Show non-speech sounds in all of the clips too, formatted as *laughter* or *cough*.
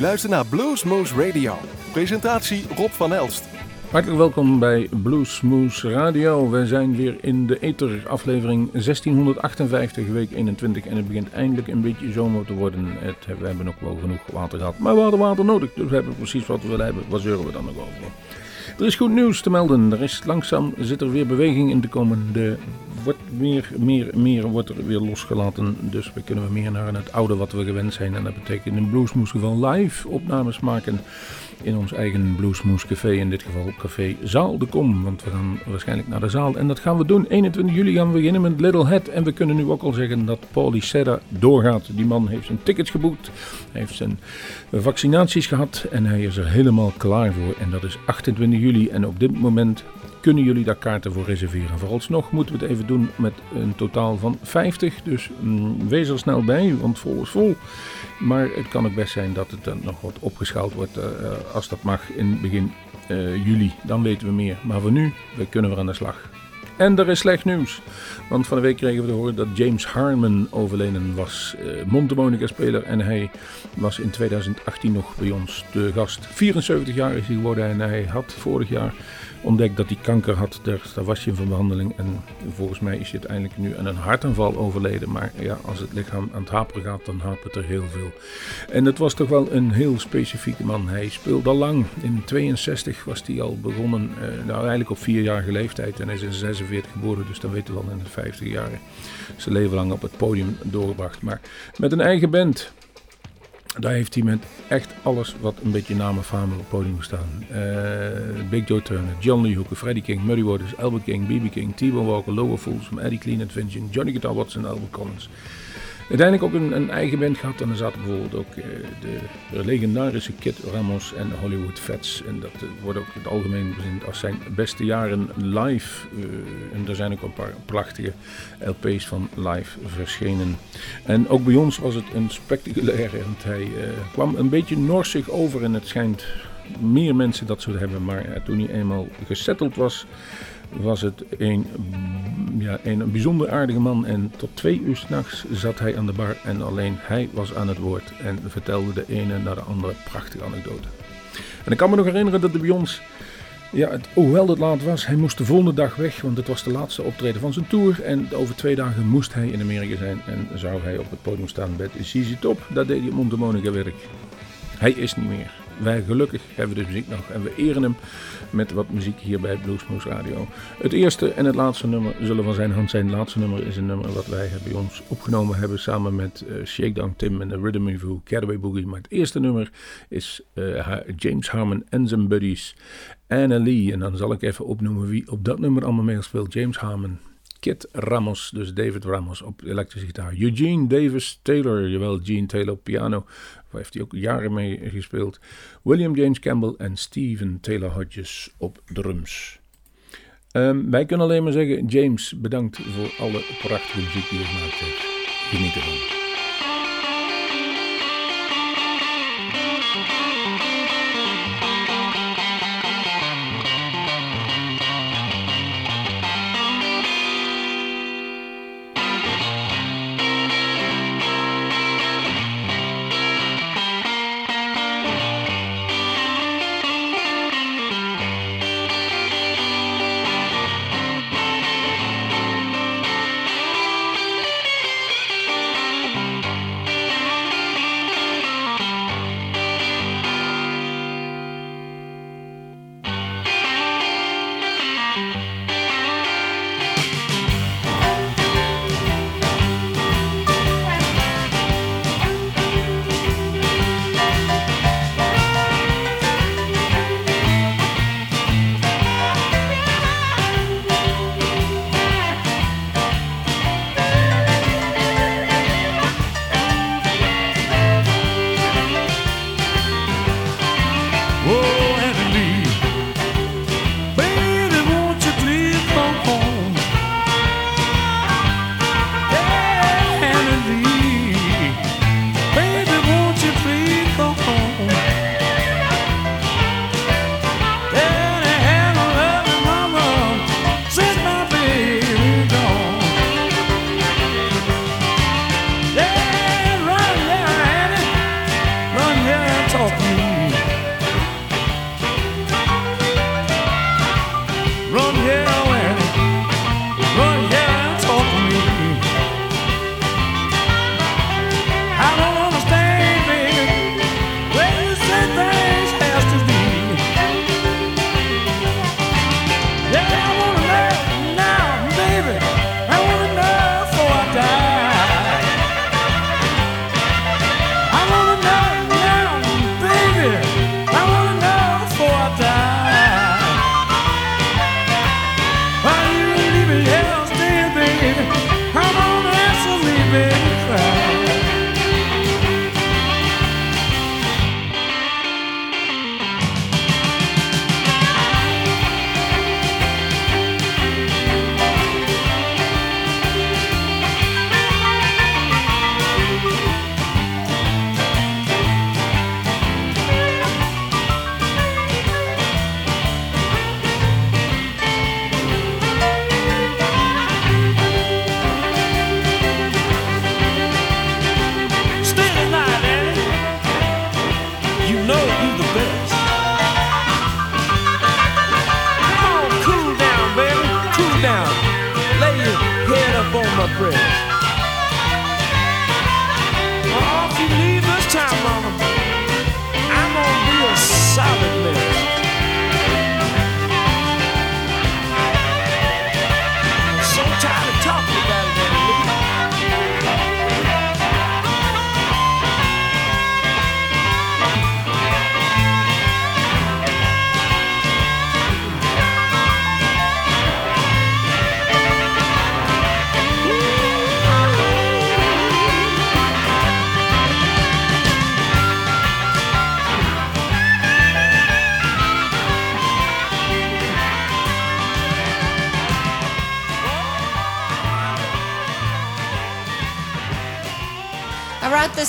luistert naar Bluesmoose Radio. Presentatie Rob van Elst. Hartelijk welkom bij Bluesmoose Radio. We zijn weer in de Ether, aflevering 1658, week 21. En het begint eindelijk een beetje zomer te worden. Het, we hebben nog wel genoeg water gehad, maar we hadden water nodig. Dus we hebben precies wat we willen hebben. Wat zeuren we dan nog over? Er is goed nieuws te melden. Er is langzaam zit er weer beweging in te komen. De wordt meer, meer, meer wordt er weer losgelaten. Dus we kunnen meer naar het oude wat we gewend zijn. En dat betekent in Bluesmoes geval live opnames maken in ons eigen Bluesmoes café. In dit geval café Zaal de Kom. Want we gaan waarschijnlijk naar de zaal. En dat gaan we doen. 21 juli gaan we beginnen met Little Head. En we kunnen nu ook al zeggen dat Paulie Serra doorgaat. Die man heeft zijn tickets geboekt. Hij heeft zijn vaccinaties gehad. En hij is er helemaal klaar voor. En dat is 28 juli. En op dit moment kunnen jullie daar kaarten voor reserveren. Vooralsnog moeten we het even doen met een totaal van 50. Dus mm, wees er snel bij, want vol is vol. Maar het kan ook best zijn dat het dan nog wat opgeschaald wordt uh, als dat mag in begin uh, juli. Dan weten we meer. Maar voor nu, we kunnen weer aan de slag. En er is slecht nieuws. Want van de week kregen we te horen dat James Harmon overleden was. Uh, Montemonica-speler. En hij was in 2018 nog bij ons de gast. 74 jaar is hij geworden en hij had vorig jaar ontdekt dat hij kanker had. Daar, was hij van behandeling. En volgens mij is hij uiteindelijk nu aan een hartaanval overleden. Maar ja, als het lichaam aan het haperen gaat, dan hapert er heel veel. En het was toch wel een heel specifieke man. Hij speelde al lang. In 62 was hij al begonnen. Uh, nou, eigenlijk op vierjarige leeftijd. En hij is in 46 geboren, dus dan weten we al in de 50 jaren. Zijn leven lang op het podium doorgebracht. Maar met een eigen band. Daar heeft hij met echt alles wat een beetje naam en faam op het podium gestaan. Uh, Big Joe Turner, John Lee Hooker, Freddie King, Muddy Waters, Albert King, B.B. King, T-Bone Walker, Lower Fools, Eddie Clean Adventure, Johnny Guitar Watson Albert Collins. Uiteindelijk ook een, een, eigen band gehad. En er zaten bijvoorbeeld ook uh, de legendarische Kid Ramos en Hollywood Fats. En dat uh, wordt ook in het algemeen bezien als zijn beste jaren live. Uh, en er zijn ook een paar prachtige LP's van live verschenen. En ook bij ons was het een spectaculair. Want hij kwam een beetje norsig over. En het schijnt meer mensen dat zullen hebben. Maar toen hij eenmaal gesetteld was was het een, ja, een bijzonder aardige man. En tot twee uur s'nachts zat hij aan de bar en alleen hij was aan het woord. En vertelde de ene naar de andere prachtige anekdote. En ik kan me nog herinneren dat de bij ja, het, hoewel het laat was, hij moest de volgende dag weg. Want het was de laatste optreden van zijn tour. En over twee dagen moest hij in Amerika zijn. En zou hij op het podium staan met ZZ Top. Dat deed hij Montemonica werk. Hij is niet meer wij gelukkig hebben de muziek nog en we eren hem met wat muziek hier bij Bluesmoose Radio. Het eerste en het laatste nummer zullen van zijn hand zijn. Het laatste nummer is een nummer wat wij bij ons opgenomen hebben samen met uh, Shakedown Tim en de Rhythm Review Cataway Boogie. Maar het eerste nummer is uh, James Harmon en zijn buddies Anna Lee. En dan zal ik even opnoemen wie op dat nummer allemaal meespeelt. James Harmon, Kit Ramos, dus David Ramos op elektrische gitaar. Eugene Davis Taylor, jawel, Gene Taylor op piano. Waar heeft hij ook jaren mee gespeeld. William James Campbell en Steven Taylor Hodges op drums. Um, wij kunnen alleen maar zeggen, James, bedankt voor alle prachtige muziek die je gemaakt hebt. Geniet ervan.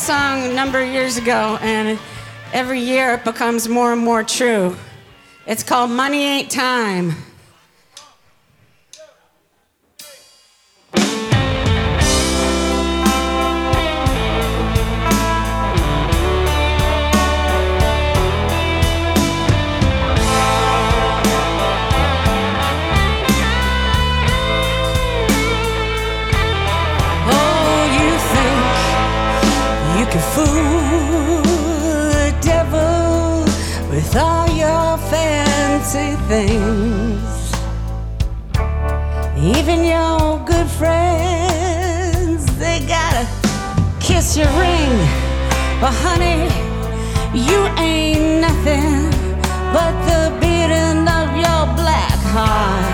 Song a number of years ago, and every year it becomes more and more true. It's called Money Ain't Time. Things. Even your good friends, they gotta kiss your ring. But honey, you ain't nothing but the beating of your black heart.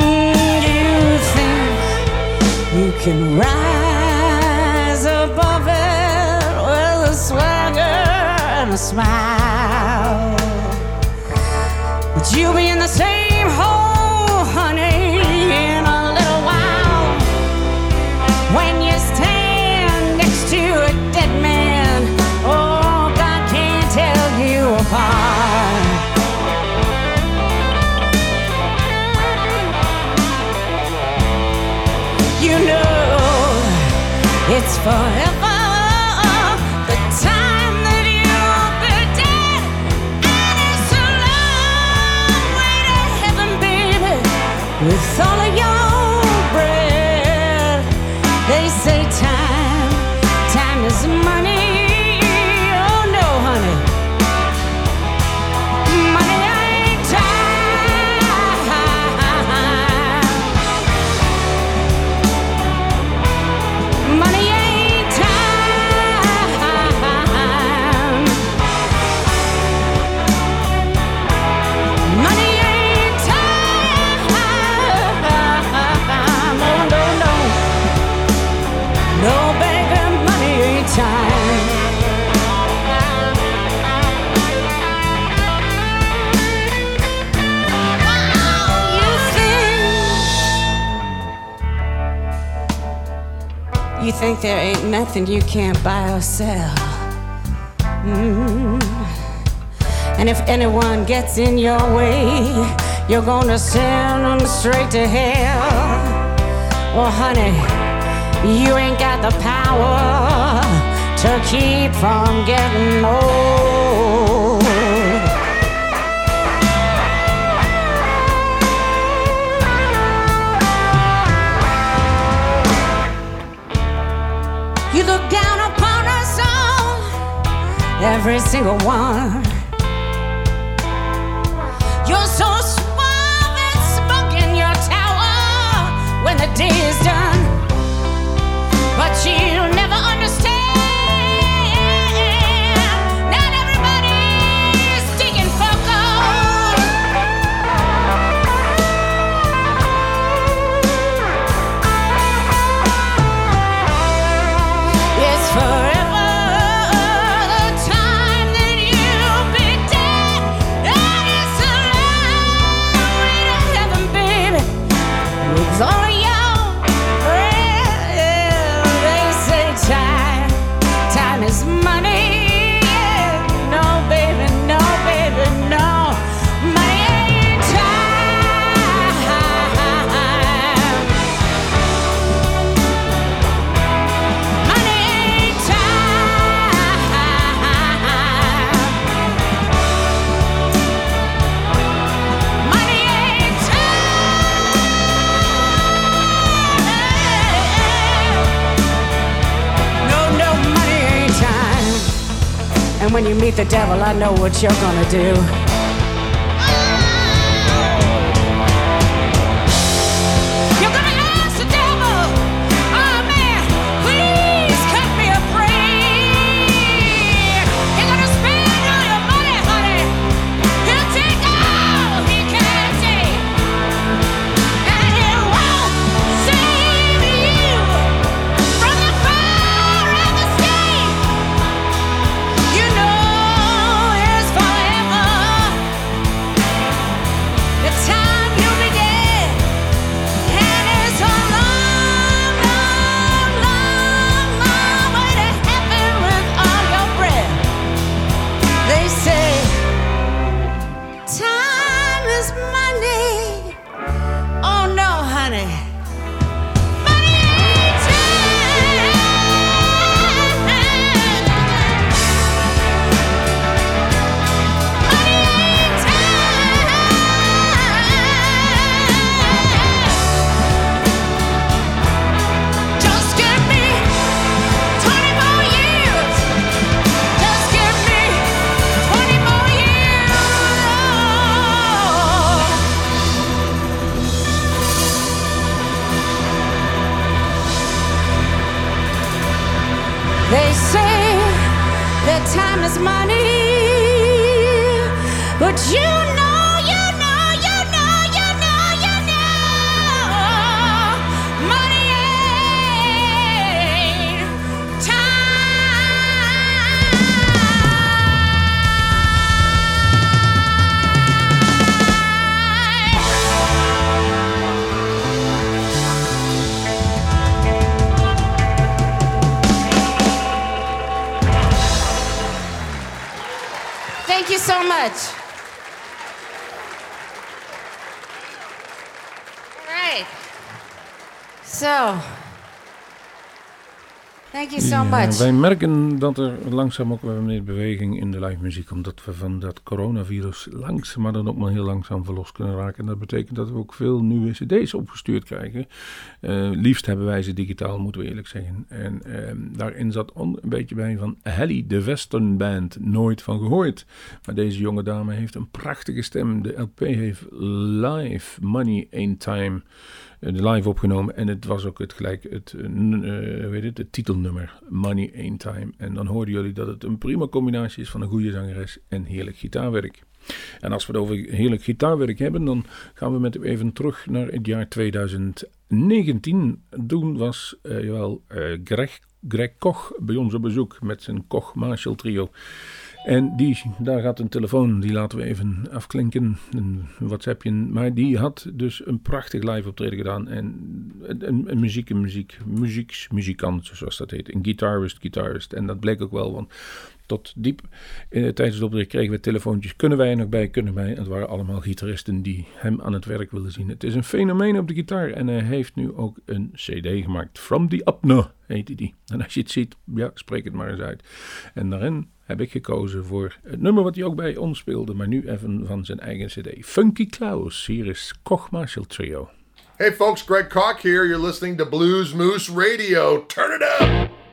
Mm, you think you can rise a smile. But you'll be in the same hole, honey, in a little while. When you stand next to a dead man, oh, God can't tell you apart. you know it's forever. Nothing you can't buy or sell. Mm. And if anyone gets in your way, you're gonna send them straight to hell. Well, honey, you ain't got the power to keep from getting old. Every single one. You're so suave and smug in your tower when the day is done, but you'll the devil, I know what you're gonna do. Wij merken dat er langzaam ook weer meer beweging in de live muziek, omdat we van dat coronavirus langzaam, maar dan ook maar heel langzaam verlost kunnen raken. En dat betekent dat we ook veel nieuwe cd's opgestuurd krijgen. Uh, liefst hebben wij ze digitaal, moeten we eerlijk zeggen. En ehm, daarin zat een beetje bij van Helly, de Western Band, nooit van gehoord. Maar deze jonge dame heeft een prachtige stem. De LP heeft live Money in Time live opgenomen. En het was ook het gelijk het, weet het, het titelnummer Money Ain't Time. En dan hoorden jullie dat het een prima combinatie is van een goede zangeres en heerlijk gitaarwerk. En als we het over heerlijk gitaarwerk hebben, dan gaan we met even terug naar het jaar 2019. Toen was jawel, Greg, Greg Koch bij ons op bezoek met zijn Koch Marshall trio. En die, daar gaat een telefoon, die laten we even afklinken, een WhatsAppje. Maar die had dus een prachtig live optreden gedaan. En een, een muziek, een muziek, muzieks, muzikant, zoals dat heet. Een guitarist, guitarist. En dat bleek ook wel, want tot diep tijdens het optreden kregen we telefoontjes. Kunnen wij er nog bij, kunnen wij? Het waren allemaal gitaristen die hem aan het werk wilden zien. Het is een fenomeen op de gitaar en hij heeft nu ook een cd gemaakt. From the Apno heet die. En als je het ziet, ja, spreek het maar eens uit. En daarin heb ik gekozen voor het nummer wat hij ook bij ons speelde, maar nu even van zijn eigen cd. Funky Klaus, hier is Koch Marshall Trio. Hey folks, Greg Koch here. You're listening to Blues Moose Radio. Turn it up!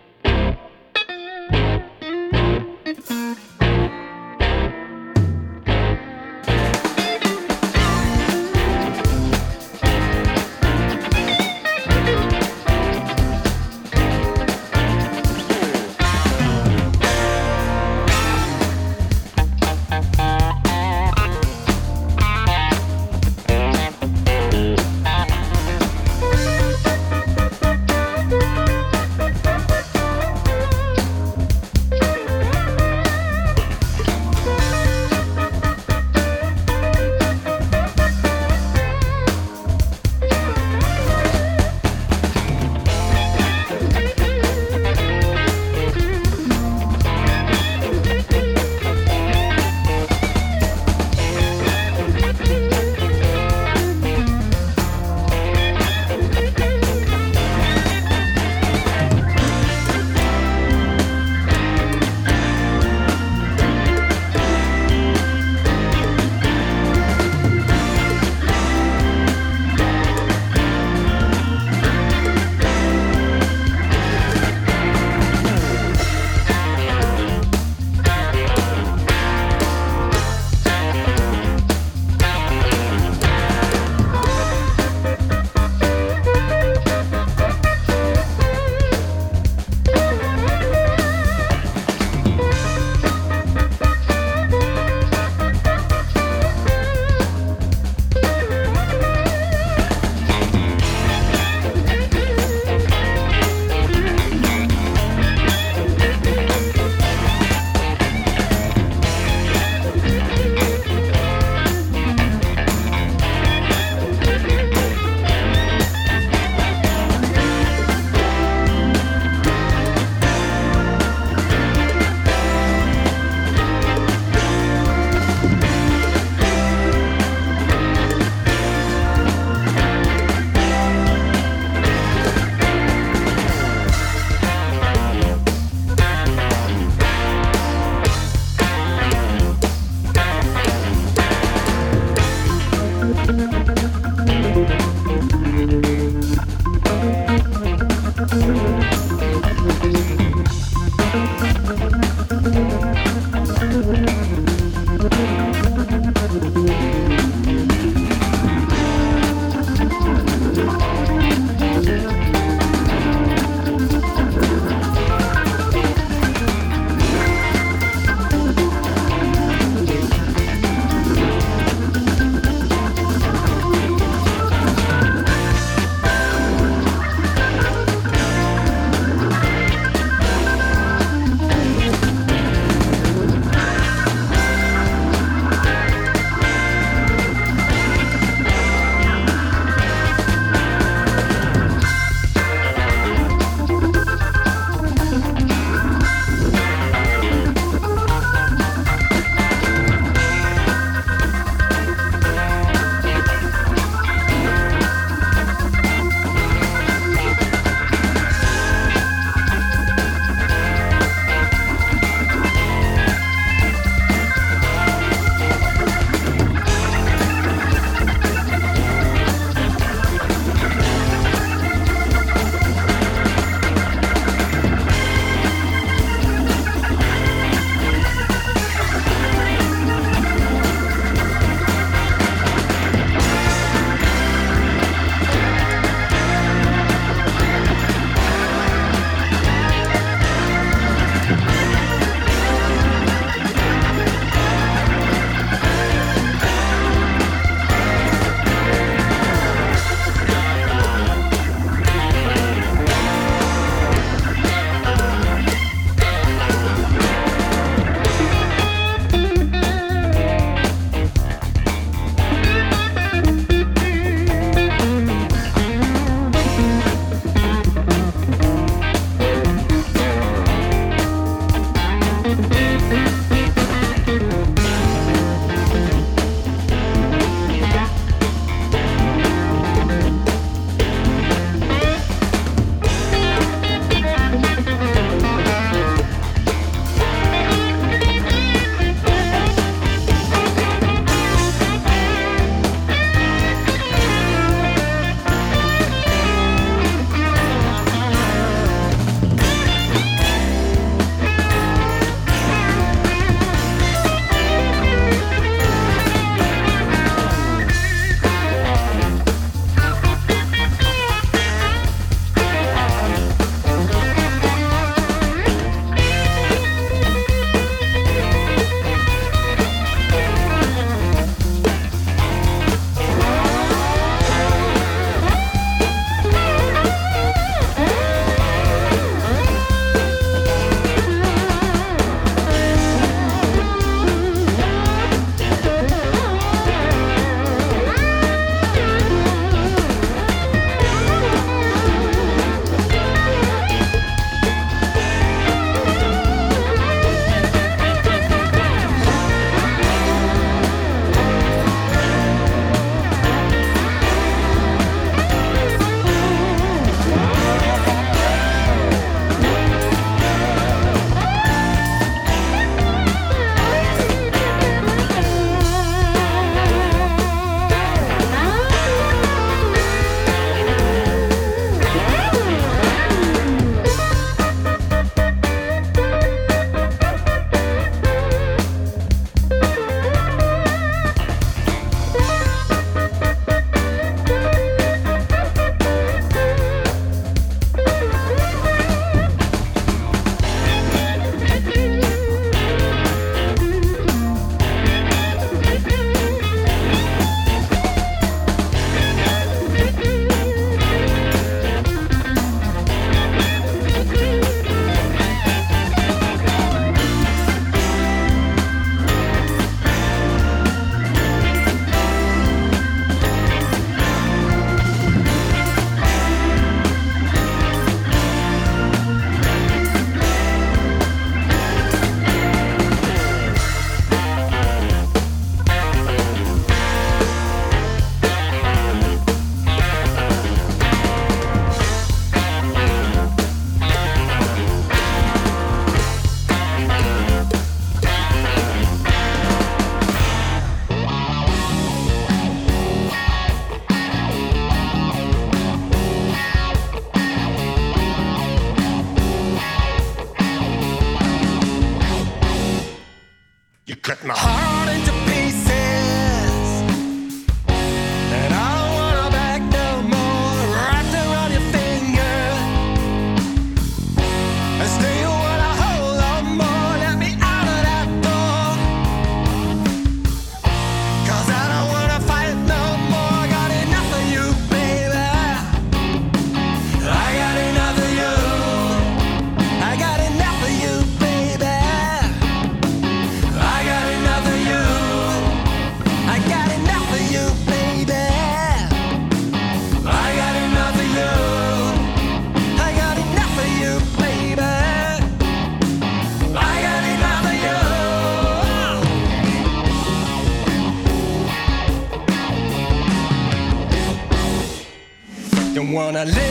Wanna live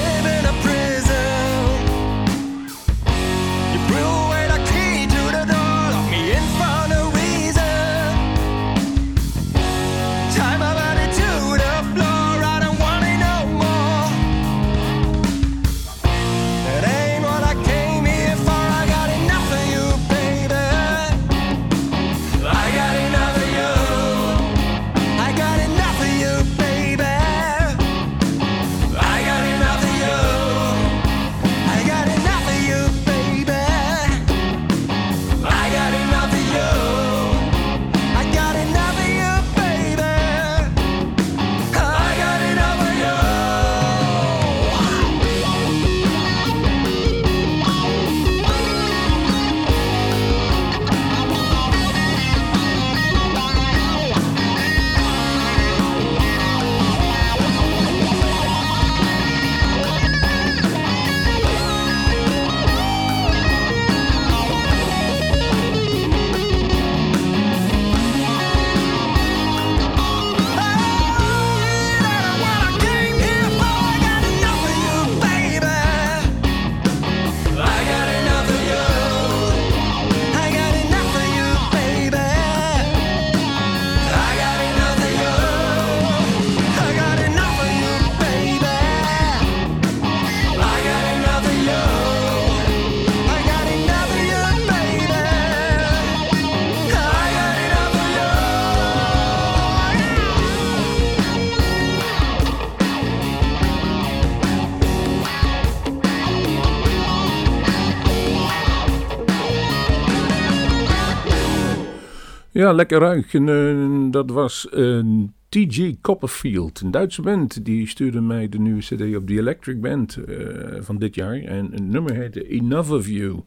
Ja, lekker ruig. En, eh, dat was een TG Copperfield, een Duitse band. Die stuurde mij de nieuwe CD op The Electric Band eh, van dit jaar. En het nummer heette Enough of You.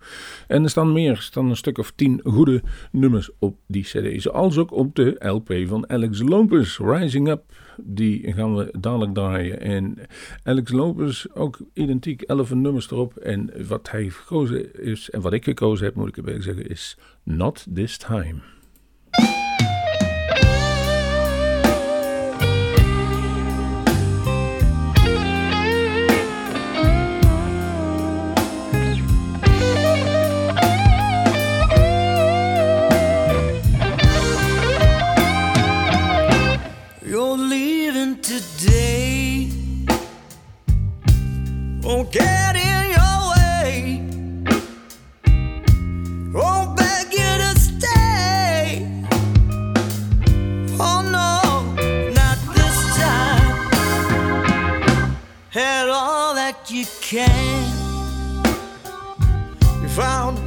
En er staan meer, er staan een stuk of tien goede nummers op die CD. Zoals ook op de LP van Alex Lopez, Rising Up. Die gaan we dadelijk draaien. En Alex Lopez, ook identiek, 11 nummers erop. En wat hij gekozen is, en wat ik gekozen heb, moet ik erbij zeggen, is Not This Time. You can. You found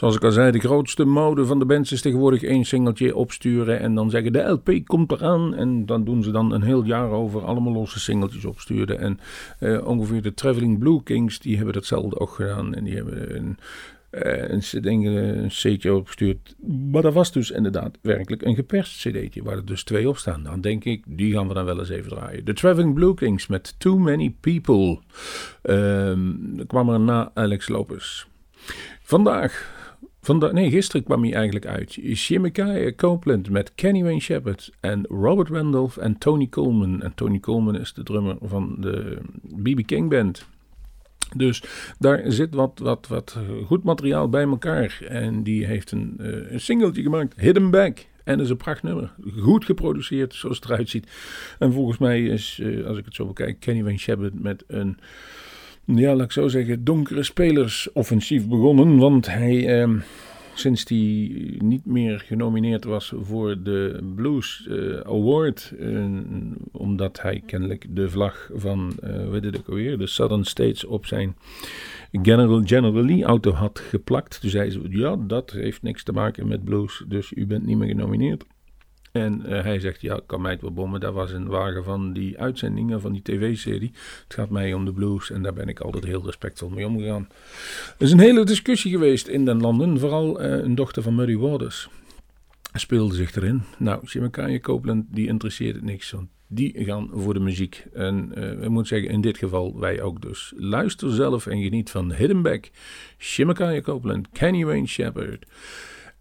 Zoals ik al zei, de grootste mode van de bands is tegenwoordig één singeltje opsturen en dan zeggen de LP komt eraan. En dan doen ze dan een heel jaar over allemaal losse singeltjes opsturen. En eh, ongeveer de Traveling Blue Kings, die hebben datzelfde ook gedaan. En die hebben een, eh, een, een opgestuurd. Maar dat was dus inderdaad werkelijk een geperst cd'tje, waar er dus twee op staan. Dan denk ik, die gaan we dan wel eens even draaien. De Traveling Blue Kings met Too Many People. Ehm kwam er na Alex Lopez. Vandaag Nee, gisteren kwam hij eigenlijk uit. Shimikai Copeland met Kenny Wayne Shepherd en Robert Randolph en Tony Coleman. En Tony Coleman is de drummer van de B.B. King Band. Dus daar zit wat, wat, wat goed materiaal bij elkaar. En die heeft een, uh, singeltje gemaakt, Hidden Back. En dat is een prachtnummer. Goed geproduceerd, zoals het eruit ziet. En volgens mij is, uh, als ik het zo bekijk, Kenny Wayne Shepherd met een ja, laat ik zo zeggen, donkere spelersoffensief begonnen. Want hij, eh, sinds hij niet meer genomineerd was voor de Blues uh, Award, uh, omdat hij kennelijk de vlag van, uh, weet ik alweer, de Southern States op zijn General, General Lee auto had geplakt. Hij zei, ja, dat heeft niks te maken met blues, dus u bent niet meer genomineerd. En uh, hij zegt, ja, kan mij het wel bommen. Dat was een wagen van die uitzendingen, van die tv-serie. Het gaat mij om de blues en daar ben ik altijd heel respectvol mee omgegaan. Er is een hele discussie geweest in den landen. Vooral uh, een dochter van Murray Waters speelde zich erin. Nou, Chimicane Copeland, die interesseert het niks. Want die gaan voor de muziek. En uh, ik moet zeggen, in dit geval wij ook dus. Luister zelf en geniet van Hidden Back, Chimicane Copeland, Kenny Wayne Shepherd,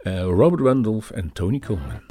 Eh, Robert Randolph en Tony Coleman.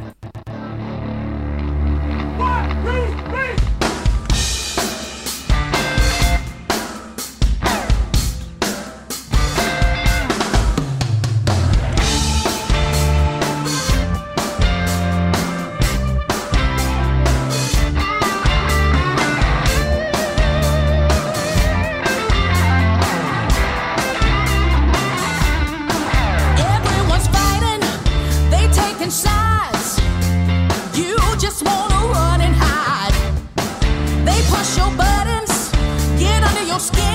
meus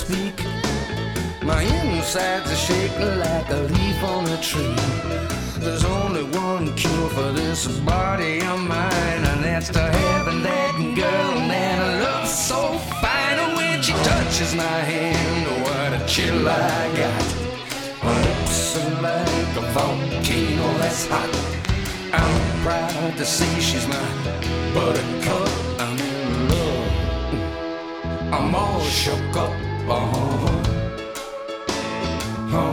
speak. My insides are shaking like a leaf on a tree. There's only one cure for this body of mine, and that's to having that girl that looks so fine. And when she touches my hand, what a chill I got. Her lips are like a volcano that's hot. I'm proud to say she's my buttercup. I'm in love. I'm all shook up. Oh. Oh,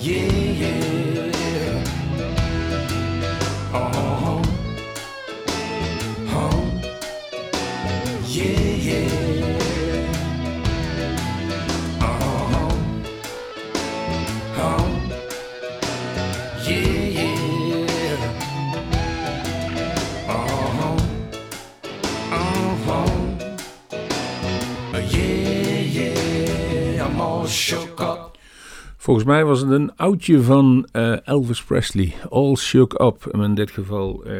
yeah, yeah. Volgens mij was het een oudje van eh, Elvis Presley, All Shook Up. In dit geval eh,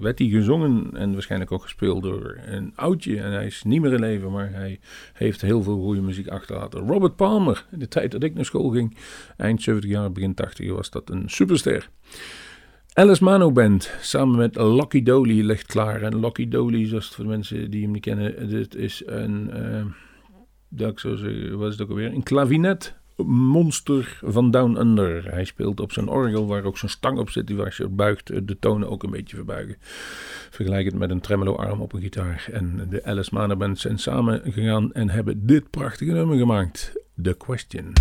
werd hij gezongen en waarschijnlijk ook gespeeld door een oudje. En hij is niet meer in leven, maar hij heeft heel veel goede muziek achtergelaten. Robert Palmer, in de tijd dat ik naar school ging, eind 70 jaar, begin 80 was dat een superster. Alice Mano Band, samen met Lucky Dolly, ligt klaar. En Lucky Dolly, zoals voor de mensen die hem niet kennen, dit is een, eh, dat ik zo zeggen, wat is het ook alweer, een klavinet monster van Down Under. Hij speelt op zijn orgel waar ook zo'n stang op zit, die als je buigt de tonen ook een beetje verbuigen. Vergelijk het met een tremolo-arm op een gitaar. En de Alice Mano Band zijn samen gegaan en hebben dit prachtige nummer gemaakt. The Question.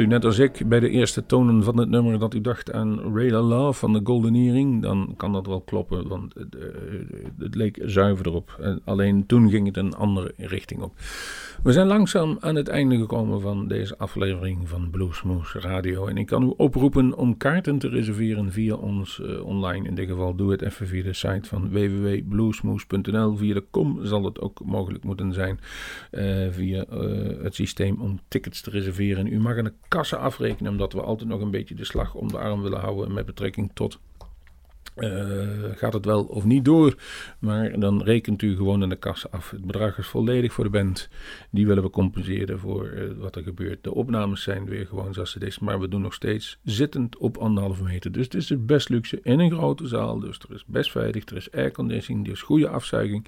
U net als ik bij de eerste tonen van het nummer dat u dacht aan Ray Love van de Golden Earring, dan kan dat wel kloppen, want het, eh, het leek zuiver erop. En alleen toen ging het een andere richting op. We zijn langzaam aan het einde gekomen van deze aflevering van Bluesmoose Radio. En ik kan u oproepen om kaarten te reserveren via ons eh, online. In dit geval doe het even via de site van www.bluesmoose.nl. Via de com zal het ook mogelijk moeten zijn. eh, via het systeem om tickets te reserveren. U mag de kassa afrekenen, omdat we altijd nog een beetje de slag om de arm willen houden met betrekking tot eh, gaat het wel of niet door? Maar dan rekent u gewoon aan de kassa af. Het bedrag is volledig voor de band. Die willen we compenseren voor eh, wat er gebeurt. De opnames zijn weer gewoon zoals het is. Maar we doen nog steeds zittend op anderhalve meter. Dus het is het best luxe in een grote zaal. Dus er is best veilig. Er is airconditioning. Er is goede afzuiging.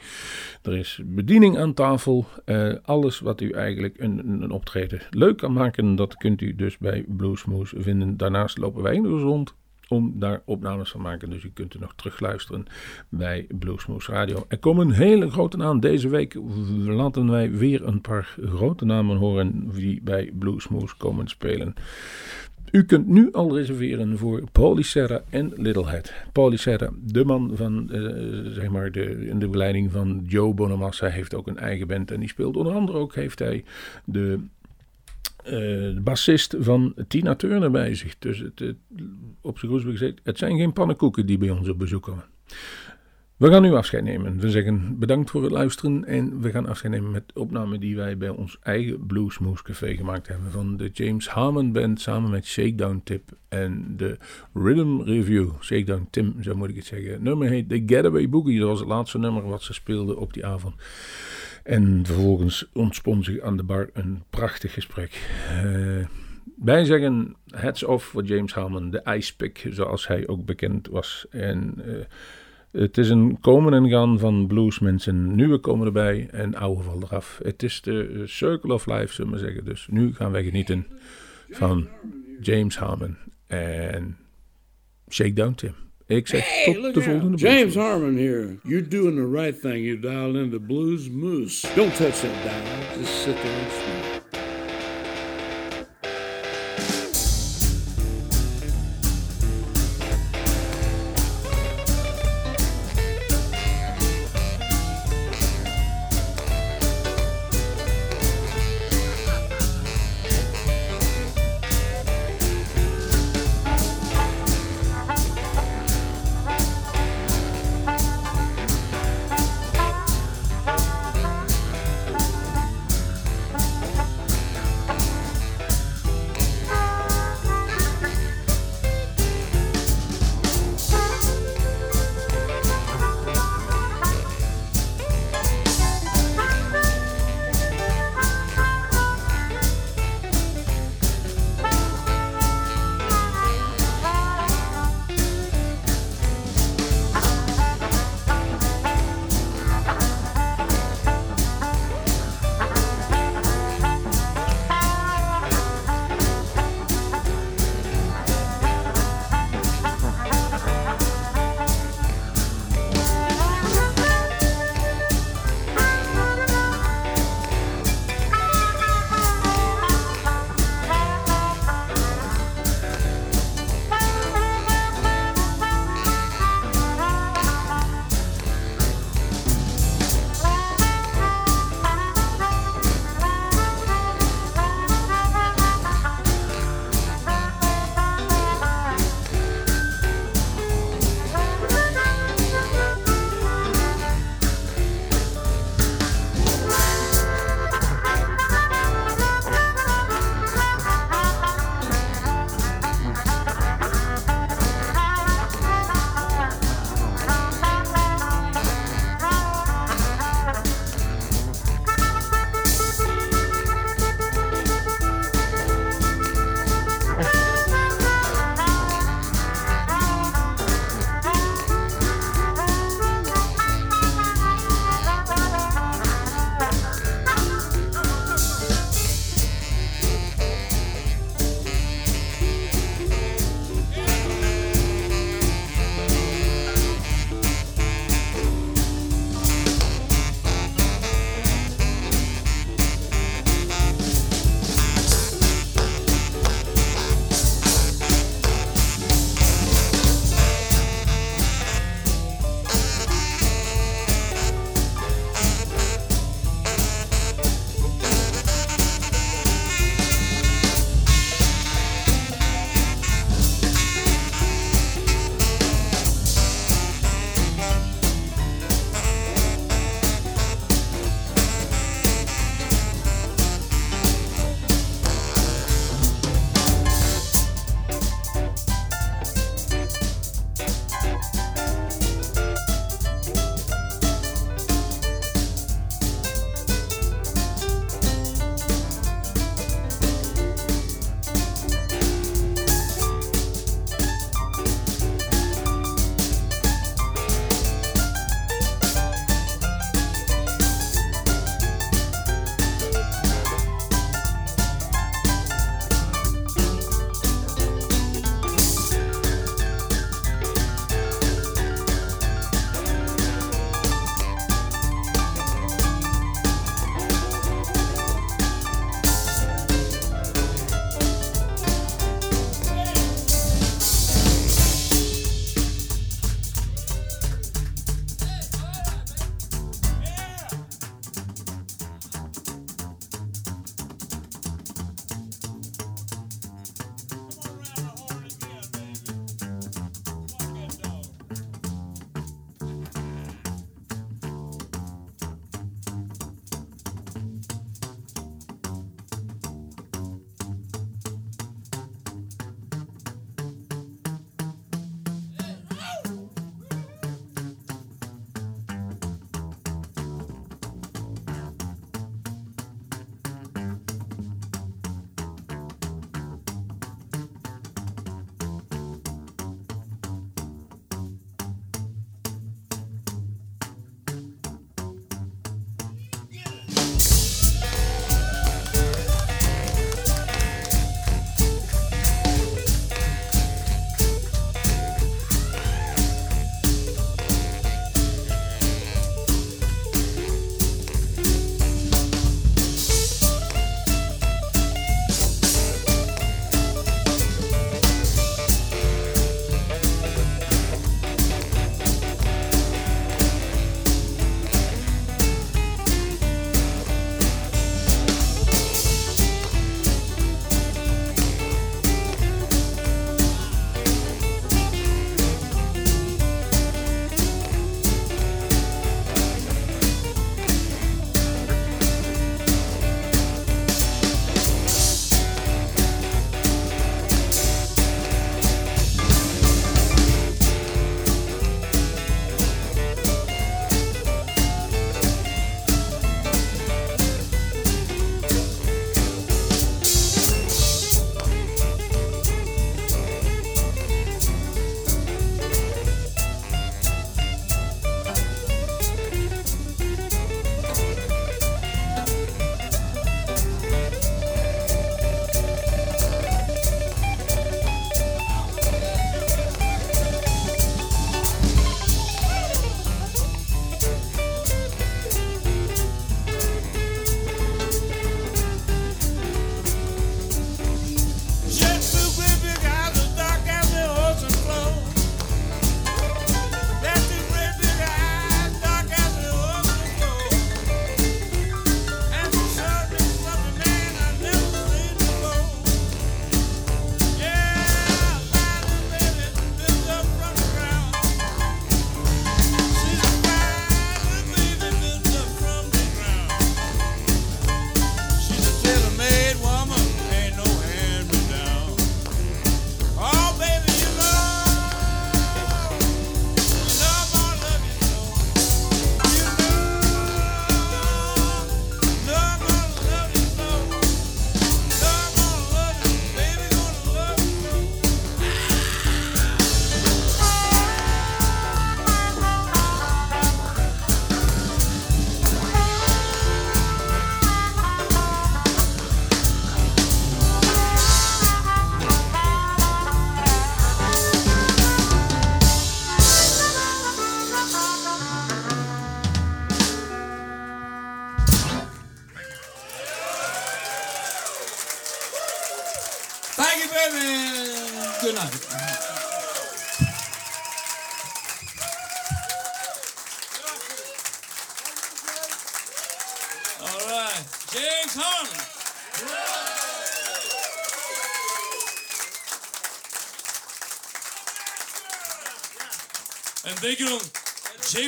Er is bediening aan tafel. Eh, alles wat u eigenlijk een, een optreden leuk kan maken. Dat kunt u dus bij Bluesmoose vinden. Daarnaast lopen wij nog rond om daar opnames van maken. Dus u kunt er nog terugluisteren bij Bluesmoose Radio. Er komen een hele grote naam. Deze week laten wij weer een paar grote namen horen die bij Bluesmoose komen spelen. U kunt nu al reserveren voor Paulie Serra en Littlehead. Paulie Serra, de man van, eh, zeg maar, de, in de begeleiding van Joe Bonamassa, heeft ook een eigen band. En die speelt onder andere ook, heeft hij de de bassist van Tina Turner bij zich. Dus het, het, op zijn gezegd, het zijn geen pannenkoeken die bij ons op bezoek komen. We gaan nu afscheid nemen. We zeggen bedankt voor het luisteren en we gaan afscheid nemen met opname die wij bij ons eigen Bluesmoose Café gemaakt hebben van de James Harmon Band samen met Shakedown Tip en de Rhythm Review. Shakedown Tim, zo moet ik het zeggen. Het nummer heet The Getaway Boogie. Dat was het laatste nummer wat ze speelden op die avond. En vervolgens ontspon zich aan de bar een prachtig gesprek. Eh, wij zeggen hats off voor James Harmon, de icepick, zoals hij ook bekend was. En eh, het is een komen en gaan van bluesmensen. Nieuwe komen erbij en oude vallen eraf. Het is de circle of life, zullen we zeggen. Dus nu gaan wij genieten van James Harmon en Shakedown Tim. Ik zeg Hey, tot look de out. volgende James Harmon here. You're doing the right thing. You dialed into Blues Moose. Don't touch that dial. Just sit there and smile.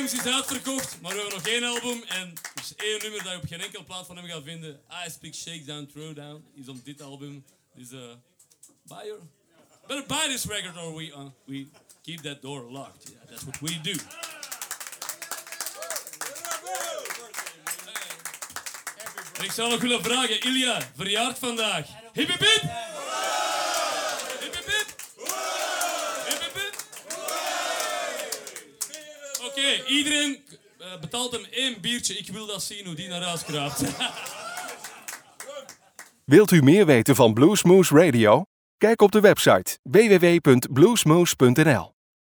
James is uitverkocht, maar we hebben nog één album en er is één nummer dat je op geen enkel plaat van hem gaat vinden. I Speak Shakedown Throwdown is op dit album. Dus uh, buy better buy this record or we, uh, we keep that door locked. That's what we do. Ik zou nog willen vragen, Ilja, verjaard vandaag. Hip hip! Hip hip hip! Hip hip hip! Iedereen eh, betaalt hem één biertje. Ik wil dat zien hoe die naar huis kraapt. *laughs* Wilt u meer weten van Bluesmoose Radio? Kijk op de website www.bluesmoose.nl.